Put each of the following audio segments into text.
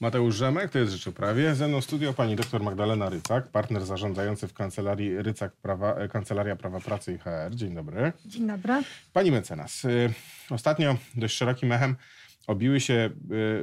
Mateusz Rzemek, to jest Rzeczoprawie. Ze mną studio pani dr Magdalena Rycak, partner zarządzający w Kancelarii Rycak Prawa, e, Kancelaria Prawa Pracy i HR. Dzień dobry. Dzień dobry. Pani mecenas, y, ostatnio dość szerokim echem obiły się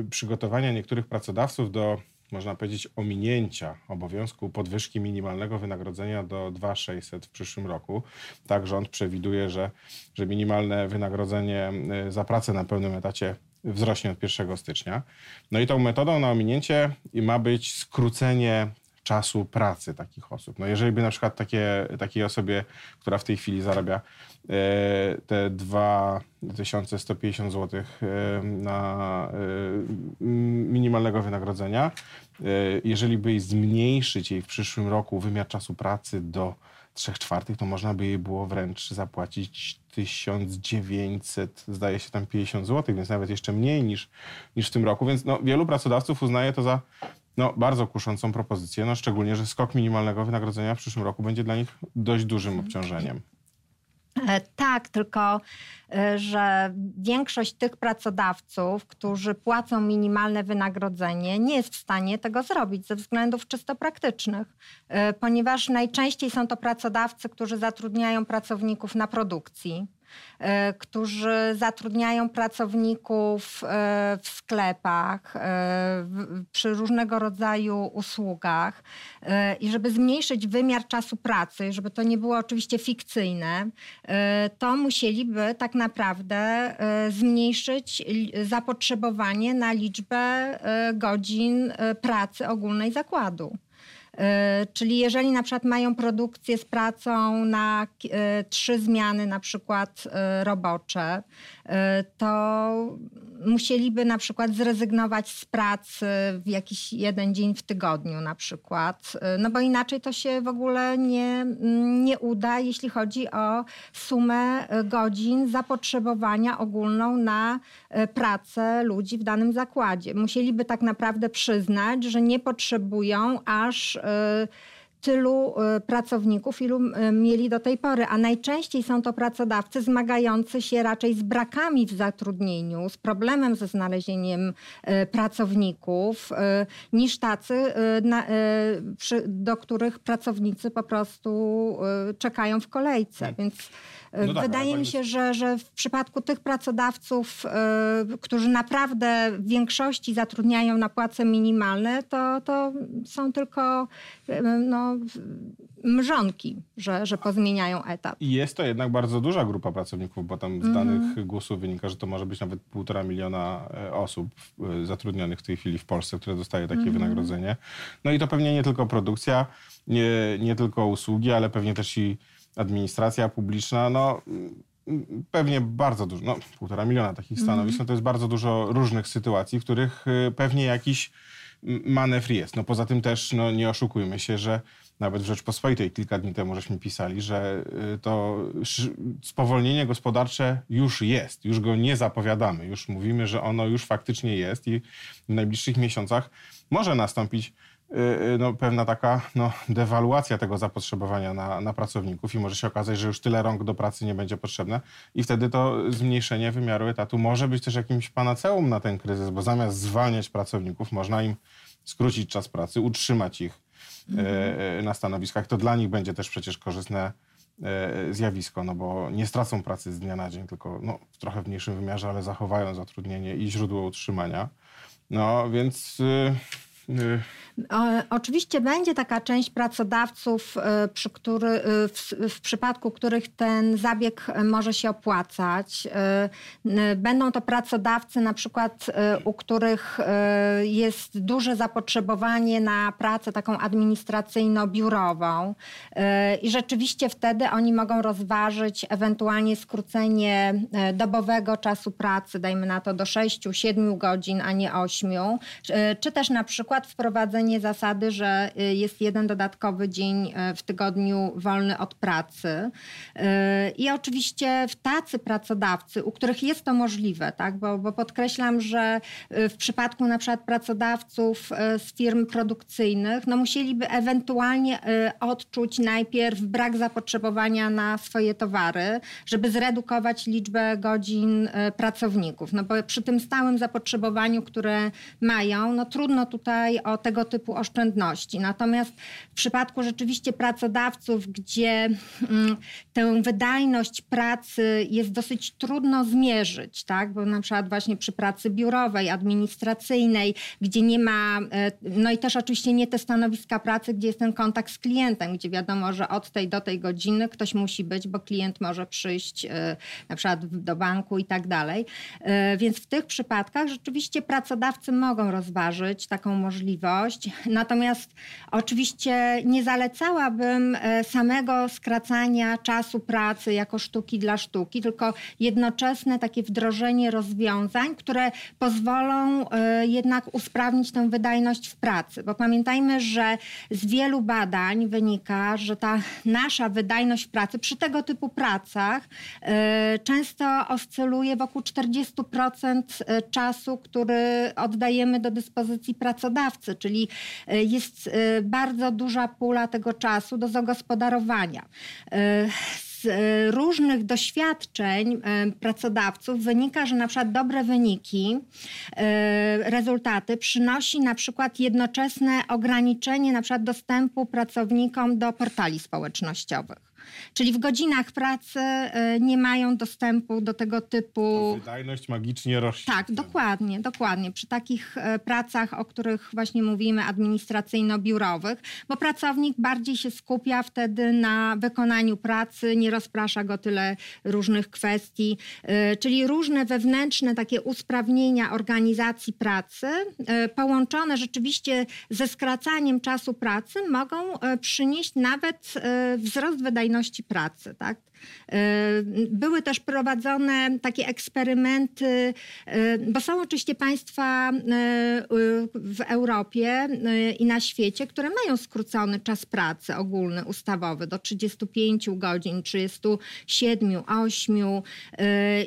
y, przygotowania niektórych pracodawców do, można powiedzieć, ominięcia obowiązku podwyżki minimalnego wynagrodzenia do 2600 w przyszłym roku. Tak rząd przewiduje, że, że minimalne wynagrodzenie za pracę na pełnym etacie wzrośnie od 1 stycznia. No i tą metodą na ominięcie ma być skrócenie czasu pracy takich osób. No jeżeli by na przykład takie, takiej osobie, która w tej chwili zarabia e, te 2150 zł e, na e, minimalnego wynagrodzenia, jeżeli by zmniejszyć jej w przyszłym roku wymiar czasu pracy do 3 czwartych, to można by jej było wręcz zapłacić 1900, zdaje się tam 50 zł, więc nawet jeszcze mniej niż, niż w tym roku. Więc no, wielu pracodawców uznaje to za no, bardzo kuszącą propozycję, no, szczególnie, że skok minimalnego wynagrodzenia w przyszłym roku będzie dla nich dość dużym obciążeniem. E, tak, tylko e, że większość tych pracodawców, którzy płacą minimalne wynagrodzenie, nie jest w stanie tego zrobić ze względów czysto praktycznych, e, ponieważ najczęściej są to pracodawcy, którzy zatrudniają pracowników na produkcji którzy zatrudniają pracowników e, w sklepach, e, przy różnego rodzaju usługach. I żeby zmniejszyć wymiar czasu pracy, żeby to nie było oczywiście fikcyjne, to musieliby tak naprawdę zmniejszyć zapotrzebowanie na liczbę godzin pracy ogólnej zakładu. E, czyli jeżeli na przykład mają produkcję z pracą na e, trzy zmiany na przykład e, robocze, to musieliby na przykład zrezygnować z pracy w jakiś jeden dzień w tygodniu na przykład, no bo inaczej to się w ogóle nie, nie uda, jeśli chodzi o sumę godzin zapotrzebowania ogólną na pracę ludzi w danym zakładzie. Musieliby tak naprawdę przyznać, że nie potrzebują aż tylu y, pracowników, ilu y, mieli do tej pory, a najczęściej są to pracodawcy zmagający się raczej z brakami w zatrudnieniu, z problemem ze znalezieniem pracowników, niż tacy, do których pracownicy po prostu czekają w kolejce. Hmm. Więc no tak, Wydaje mi się, że, że w przypadku tych pracodawców, y, którzy naprawdę w większości zatrudniają na płace minimalne, to, to są tylko y, no, mrzonki, że, że pozmieniają etat. I jest to jednak bardzo duża grupa pracowników, bo tam z mm. danych GUS-u wynika, że to może być nawet półtora miliona e, osób e, zatrudnionych w tej chwili w Polsce, które dostaje takie mm. wynagrodzenie. No i to pewnie nie tylko produkcja, nie, nie tylko usługi, ale pewnie też i administracja publiczna, no pewnie bardzo dużo, no półtora miliona takich mhm. stanowisk, no to jest bardzo dużo różnych sytuacji, w których y, pewnie jakiś manewr jest. No poza tym też no, nie oszukujmy się, że nawet w Rzeczpospolitej kilka dni temu żeśmy pisali, że y, to spowolnienie gospodarcze już jest, już go nie zapowiadamy, już mówimy, że ono już faktycznie jest i w najbliższych miesiącach może nastąpić no, pewna taka no, dewaluacja tego zapotrzebowania na, na pracowników i może się okazać, że już tyle rąk do pracy nie będzie potrzebne i wtedy to zmniejszenie wymiaru etatu może być też jakimś panaceum na ten kryzys, bo zamiast zwalniać pracowników, można im skrócić czas pracy, utrzymać ich mhm. na stanowiskach. To dla nich będzie też przecież korzystne zjawisko, no bo nie stracą pracy z dnia na dzień, tylko no, w trochę mniejszym wymiarze, ale zachowają zatrudnienie i źródło utrzymania. No więc... Yy, Oczywiście będzie taka część pracodawców, e, przy który, e, w, w, przypadku których ten zabieg może się opłacać. E, będą to pracodawcy na przykład, u których jest duże zapotrzebowanie na pracę taką administracyjno-biurową i rzeczywiście wtedy oni mogą rozważyć ewentualnie skrócenie dobowego czasu pracy, dajmy na to do 6-7 godzin, a nie 8, czy też na przykład wprowadzenie wprowadzenie zasady, że y, jest jeden dodatkowy dzień y, w tygodniu wolny od pracy. Y, I oczywiście w tacy pracodawcy, u których jest to możliwe, tak? bo, bo podkreślam, że w przypadku na przykład pracodawców z firm produkcyjnych, no musieliby ewentualnie odczuć najpierw brak zapotrzebowania na swoje towary, żeby zredukować liczbę godzin pracowników. No bo przy tym stałym zapotrzebowaniu, które mają, no trudno tutaj o tego typu oszczędności. Natomiast w przypadku rzeczywiście pracodawców, gdzie mm, tę wydajność pracy jest dosyć trudno zmierzyć, tak? bo na przykład właśnie przy pracy biurowej, administracyjnej, gdzie nie ma, e, no i też oczywiście nie te stanowiska pracy, gdzie jest ten kontakt z klientem, gdzie wiadomo, że od tej do tej godziny ktoś musi być, bo klient może przyjść e, na przykład do banku i tak dalej. E, więc w tych przypadkach rzeczywiście pracodawcy mogą rozważyć taką możliwość. Natomiast oczywiście nie zalecałabym e, samego skracania czasu pracy jako sztuki dla sztuki, tylko jednoczesne takie wdrożenie rozwiązań, które pozwolą e, jednak usprawnić tę wydajność w pracy. Bo pamiętajmy, że z wielu badań wynika, że ta nasza wydajność w pracy przy tego typu pracach e, często oscyluje wokół 40% czasu, który oddajemy do dyspozycji pracodawcy, czyli jest e, bardzo duża pula tego czasu do zagospodarowania e, z różnych doświadczeń pracodawców wynika, że na przykład dobre wyniki, rezultaty przynosi na przykład jednoczesne ograniczenie na przykład dostępu pracownikom do portali społecznościowych. Czyli w godzinach pracy e, nie mają dostępu do tego typu. To wydajność magicznie rośnie. Tak, dokładnie, dokładnie. Przy takich e, pracach, o których właśnie mówimy, administracyjno-biurowych, bo pracownik bardziej się skupia wtedy na wykonaniu pracy, nie rozprasza go tyle różnych kwestii, e, czyli różne wewnętrzne takie usprawnienia organizacji pracy, połączone rzeczywiście ze skracaniem czasu pracy, mogą przynieść nawet wzrost wydajności pracy. Tak? E, były też prowadzone takie eksperymenty, e, bo są oczywiście państwa e, w Europie i na świecie, które mają skrócony czas pracy ogólny, ustawowy do 35 godzin, 37, 8.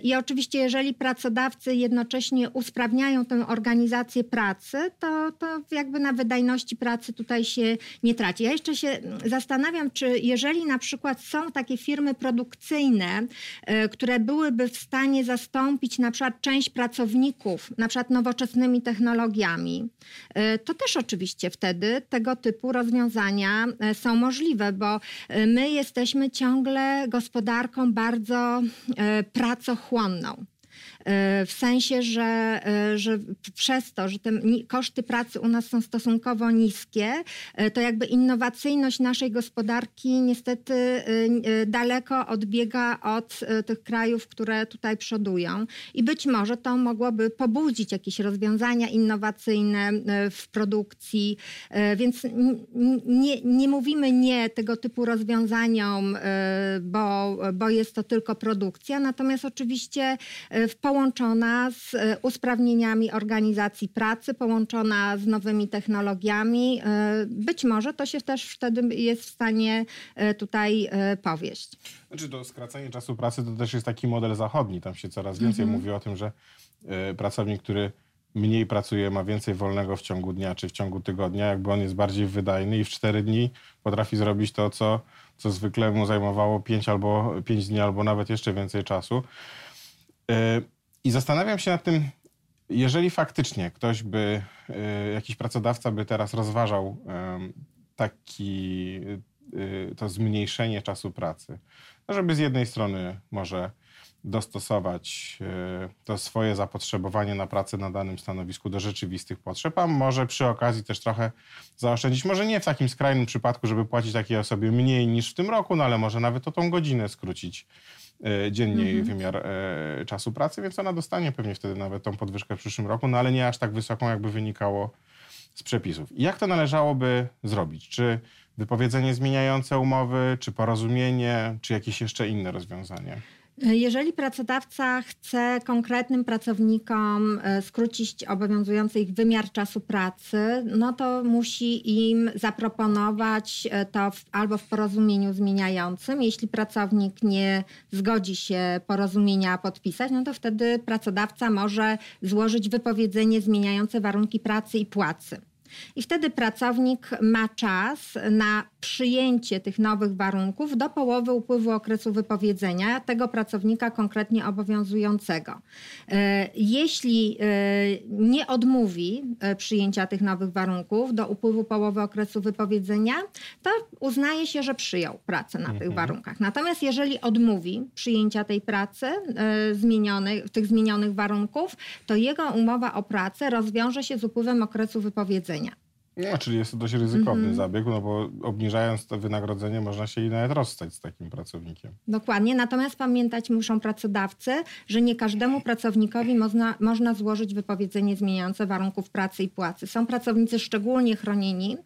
I oczywiście, jeżeli pracodawcy jednocześnie usprawniają tę organizację pracy, to, to jakby na wydajności pracy tutaj się nie traci. Ja jeszcze się zastanawiam, czy jeżeli na przykład są takie firmy produkcyjne, produkcyjne, e, które byłyby w stanie zastąpić na przykład część pracowników, na przykład nowoczesnymi technologiami, e, to też oczywiście wtedy tego typu rozwiązania e, są możliwe, bo my jesteśmy ciągle gospodarką bardzo pracochłonną. E, w sensie, że, e, że przez to, że te koszty pracy u nas są stosunkowo niskie, e, to jakby innowacyjność naszej gospodarki niestety daleko odbiega od tych krajów, które tutaj przodują. I być może to mogłoby pobudzić jakieś rozwiązania innowacyjne w produkcji, więc nie, nie mówimy nie tego typu rozwiązaniom, bo, bo jest to tylko produkcja, natomiast oczywiście w połączona z e, usprawnieniami organizacji pracy, połączona z nowymi technologiami. E, być może to się też wtedy jest w stanie e, tutaj powieść. Znaczy to skracanie czasu pracy to też jest taki model zachodni. Tam się coraz więcej mhm. mówi o tym, że pracownik, który mniej pracuje, ma więcej wolnego w ciągu dnia czy w ciągu tygodnia, jakby on jest bardziej wydajny i w cztery dni potrafi zrobić to, co, co zwykle mu zajmowało pięć albo pięć dni, albo nawet jeszcze więcej czasu. I zastanawiam się nad tym, jeżeli faktycznie ktoś by, e, jakiś pracodawca by teraz rozważał taki, e, to zmniejszenie czasu pracy, no żeby z jednej strony może dostosować e, to swoje zapotrzebowanie na pracę na danym stanowisku do rzeczywistych potrzeb, a może przy okazji też trochę zaoszczędzić. Może nie w takim skrajnym przypadku, żeby płacić takiej osobie mniej niż w tym roku, no ale może nawet o tą godzinę skrócić dziennie mhm. wymiar e, czasu pracy, więc ona dostanie pewnie wtedy nawet tą podwyżkę w przyszłym roku, no ale nie aż tak wysoką, jakby wynikało z przepisów. I jak to należałoby zrobić? Czy wypowiedzenie zmieniające umowy, czy porozumienie, czy jakieś jeszcze inne rozwiązanie? Jeżeli pracodawca chce konkretnym pracownikom e, skrócić obowiązujący ich wymiar czasu pracy, no to musi im zaproponować e, to w, albo w porozumieniu zmieniającym. Jeśli pracownik nie zgodzi się porozumienia podpisać, no to wtedy pracodawca może złożyć wypowiedzenie zmieniające warunki pracy i płacy. I wtedy pracownik ma czas na przyjęcie tych nowych warunków do połowy upływu okresu wypowiedzenia tego pracownika konkretnie obowiązującego. E, jeśli e, nie odmówi e, przyjęcia tych nowych warunków do upływu połowy okresu wypowiedzenia, to uznaje się, że przyjął pracę na mhm. tych warunkach. Natomiast jeżeli odmówi przyjęcia tej pracy zmienionej, tych zmienionych warunków, to jego umowa o pracę rozwiąże się z upływem okresu wypowiedzenia. No, czyli jest to dość ryzykowny mm -hmm. zabieg, no bo obniżając to wynagrodzenie można się i nawet rozstać z takim pracownikiem. Dokładnie, natomiast pamiętać muszą pracodawcy, że nie każdemu pracownikowi można, można złożyć wypowiedzenie zmieniające warunków pracy i płacy. Są pracownicy szczególnie chronieni,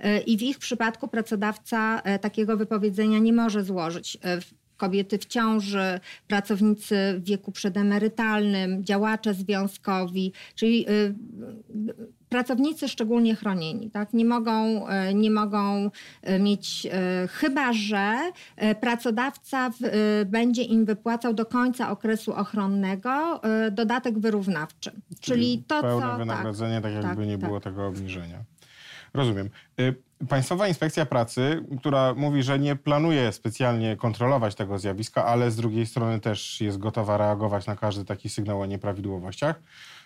e, i w ich przypadku pracodawca e, takiego wypowiedzenia nie może złożyć. Kobiety w ciąży, pracownicy w wieku przedemerytalnym, działacze związkowi, czyli pracownicy szczególnie chronieni, tak? nie, mogą, e, nie mogą e, mieć, e, chyba że pracodawca w, będzie im wypłacał do końca okresu ochronnego dodatek wyrównawczy. Czyli, Czyli to, pełne co... wynagrodzenie, tak, tak jakby tak, nie było tak. tego obniżenia. Rozumiem. Państwowa Inspekcja Pracy, która mówi, że nie planuje specjalnie kontrolować tego zjawiska, ale z drugiej strony też jest gotowa reagować na każdy taki sygnał o nieprawidłowościach,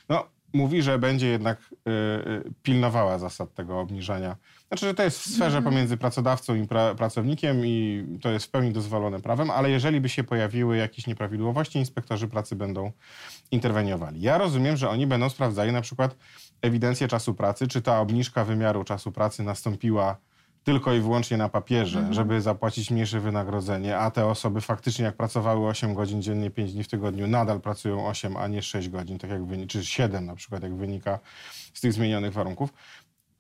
no, mówi, że będzie jednak y, y, pilnowała zasad tego obniżania. Znaczy, że to jest w sferze mhm. pomiędzy pracodawcą i pra pracownikiem i to jest w pełni dozwolone prawem, ale jeżeli by się pojawiły jakieś nieprawidłowości, inspektorzy pracy będą interweniowali. Ja rozumiem, że oni będą sprawdzali na przykład ewidencję czasu pracy, czy ta obniżka wymiaru czasu pracy nastąpiła tylko i wyłącznie na papierze, mhm. żeby zapłacić mniejsze wynagrodzenie, a te osoby faktycznie jak pracowały 8 godzin dziennie, 5 dni w tygodniu, nadal pracują 8, a nie 6 godzin, tak jak wynika, czy 7 na przykład, jak wynika z tych zmienionych warunków.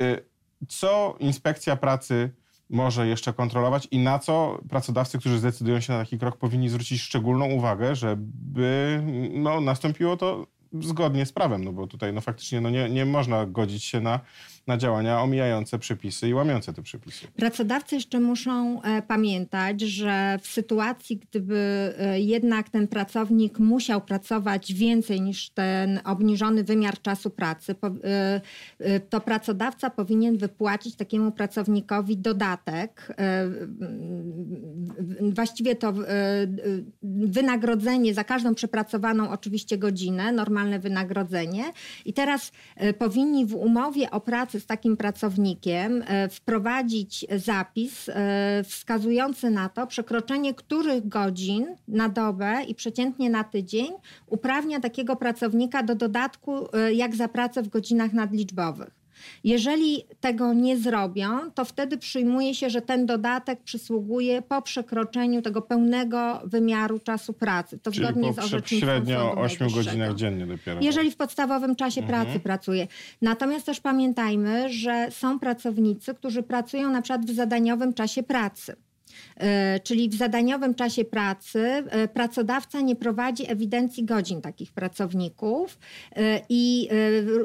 Y, co inspekcja pracy może jeszcze kontrolować i na co pracodawcy, którzy zdecydują się na taki krok, powinni zwrócić szczególną uwagę, żeby no, nastąpiło to zgodnie z prawem, no bo tutaj no, faktycznie no, nie, nie można godzić się na na działania omijające przepisy i łamiące te przepisy. Pracodawcy jeszcze muszą e, pamiętać, że w sytuacji, gdyby e, jednak ten pracownik musiał pracować więcej niż ten obniżony wymiar czasu pracy, e, to pracodawca powinien wypłacić takiemu pracownikowi dodatek. Właściwie to wynagrodzenie za każdą przepracowaną oczywiście godzinę, normalne wynagrodzenie. I teraz powinni w umowie o pracy z takim pracownikiem e, wprowadzić zapis e, wskazujący na to, przekroczenie których godzin na dobę i przeciętnie na tydzień uprawnia takiego pracownika do dodatku e, jak za pracę w godzinach nadliczbowych. Jeżeli tego nie zrobią, to wtedy przyjmuje się, że ten dodatek przysługuje po przekroczeniu tego pełnego wymiaru czasu pracy. To Czyli zgodnie z orzecznictwem średnio 8 godzinach dziennie dopiero. Jeżeli w podstawowym czasie mhm. pracy pracuje. Natomiast też pamiętajmy, że są pracownicy, którzy pracują na przykład w zadaniowym czasie pracy. E, czyli w zadaniowym czasie pracy e, pracodawca nie prowadzi ewidencji godzin takich pracowników e, i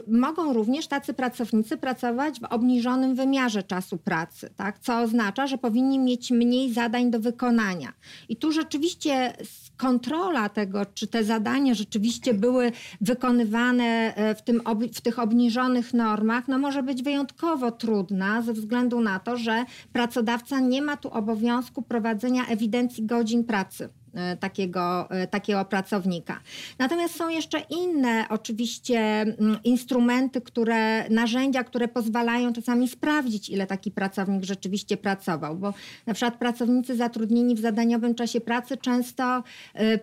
mogą również tacy pracownicy pracować w obniżonym wymiarze czasu pracy, tak? co oznacza, że powinni mieć mniej zadań do wykonania. I tu rzeczywiście kontrola tego, czy te zadania rzeczywiście były wykonywane w, tym, w tych obniżonych normach, no może być wyjątkowo trudna ze względu na to, że pracodawca nie ma tu obowiązku prowadzenia ewidencji godzin pracy e, takiego, e, takiego pracownika. Natomiast są jeszcze inne oczywiście instrumenty, które, narzędzia, które pozwalają czasami sprawdzić, ile taki pracownik rzeczywiście pracował, bo na przykład pracownicy zatrudnieni w zadaniowym czasie pracy często e,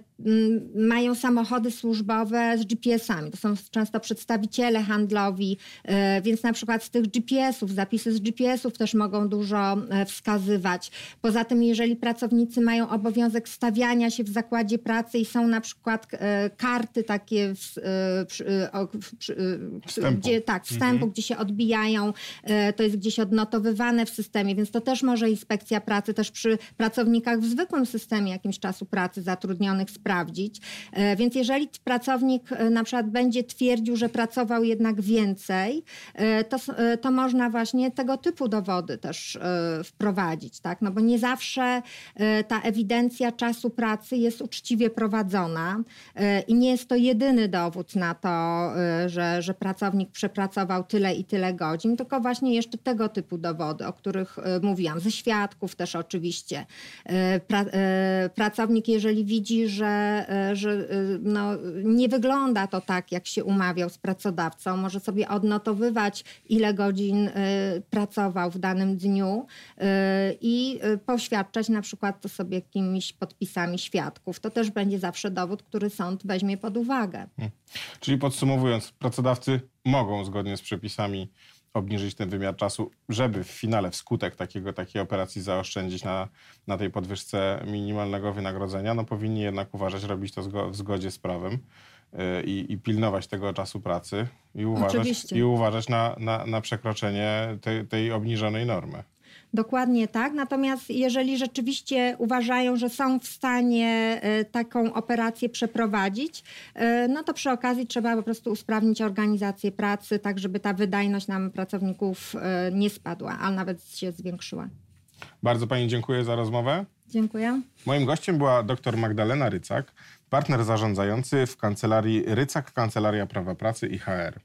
mają samochody służbowe z GPS-ami. To są często przedstawiciele handlowi, e, więc na przykład z tych GPS-ów, zapisy z GPS-ów też mogą dużo e, wskazywać. Poza tym, jeżeli pracownicy mają obowiązek stawiania się w zakładzie pracy i są na przykład e, karty takie, w, w- Wstępu. gdzie tak, wstępu, gdzie się odbijają, to jest gdzieś odnotowywane w systemie, więc to też może inspekcja pracy też przy pracownikach w zwykłym systemie jakimś czasu pracy zatrudnionych sprawdzić. E, Więc jeżeli pracownik e, na przykład będzie twierdził, że pracował jednak więcej, e, to, to można właśnie tego typu dowody też wprowadzić, tak? No bo nie zawsze ta ewidencja czasu pracy jest uczciwie prowadzona i nie jest to jedyny dowód na to, że, że pracownik przepracował tyle i tyle godzin, tylko właśnie jeszcze tego typu dowody, o których mówiłam, ze świadków też oczywiście. Pra, pracownik, jeżeli widzi, że, e, że e, no, nie wygląda to tak, jak się umawiał z pracodawcą, może sobie odnotowywać, ile godzin e, pracował w danym dniu i poświadczać na przykład to sobie jakimiś podpisami świadków. To też będzie zawsze dowód, który sąd weźmie pod uwagę. Czyli podsumowując, pracodawcy mogą zgodnie z przepisami obniżyć ten wymiar czasu, żeby w finale wskutek takiego, takiej operacji zaoszczędzić na, na tej podwyżce minimalnego wynagrodzenia, no powinni jednak uważać, robić to zgo- w zgodzie z prawem yy, i, i pilnować tego czasu pracy i uważać, Oczywiście. i uważać na, na, na przekroczenie tej, tej obniżonej normy. Dokładnie tak. Natomiast jeżeli rzeczywiście uważają, że są w stanie e, taką operację przeprowadzić, e, no to przy okazji trzeba po prostu usprawnić organizację pracy, tak żeby ta wydajność nam pracowników e, nie spadła, a nawet się zwiększyła. Bardzo Pani dziękuję za rozmowę. Dziękuję. Moim gościem była dr Magdalena Rycak, partner zarządzający w kancelarii Rycak Kancelaria Prawa Pracy i HR.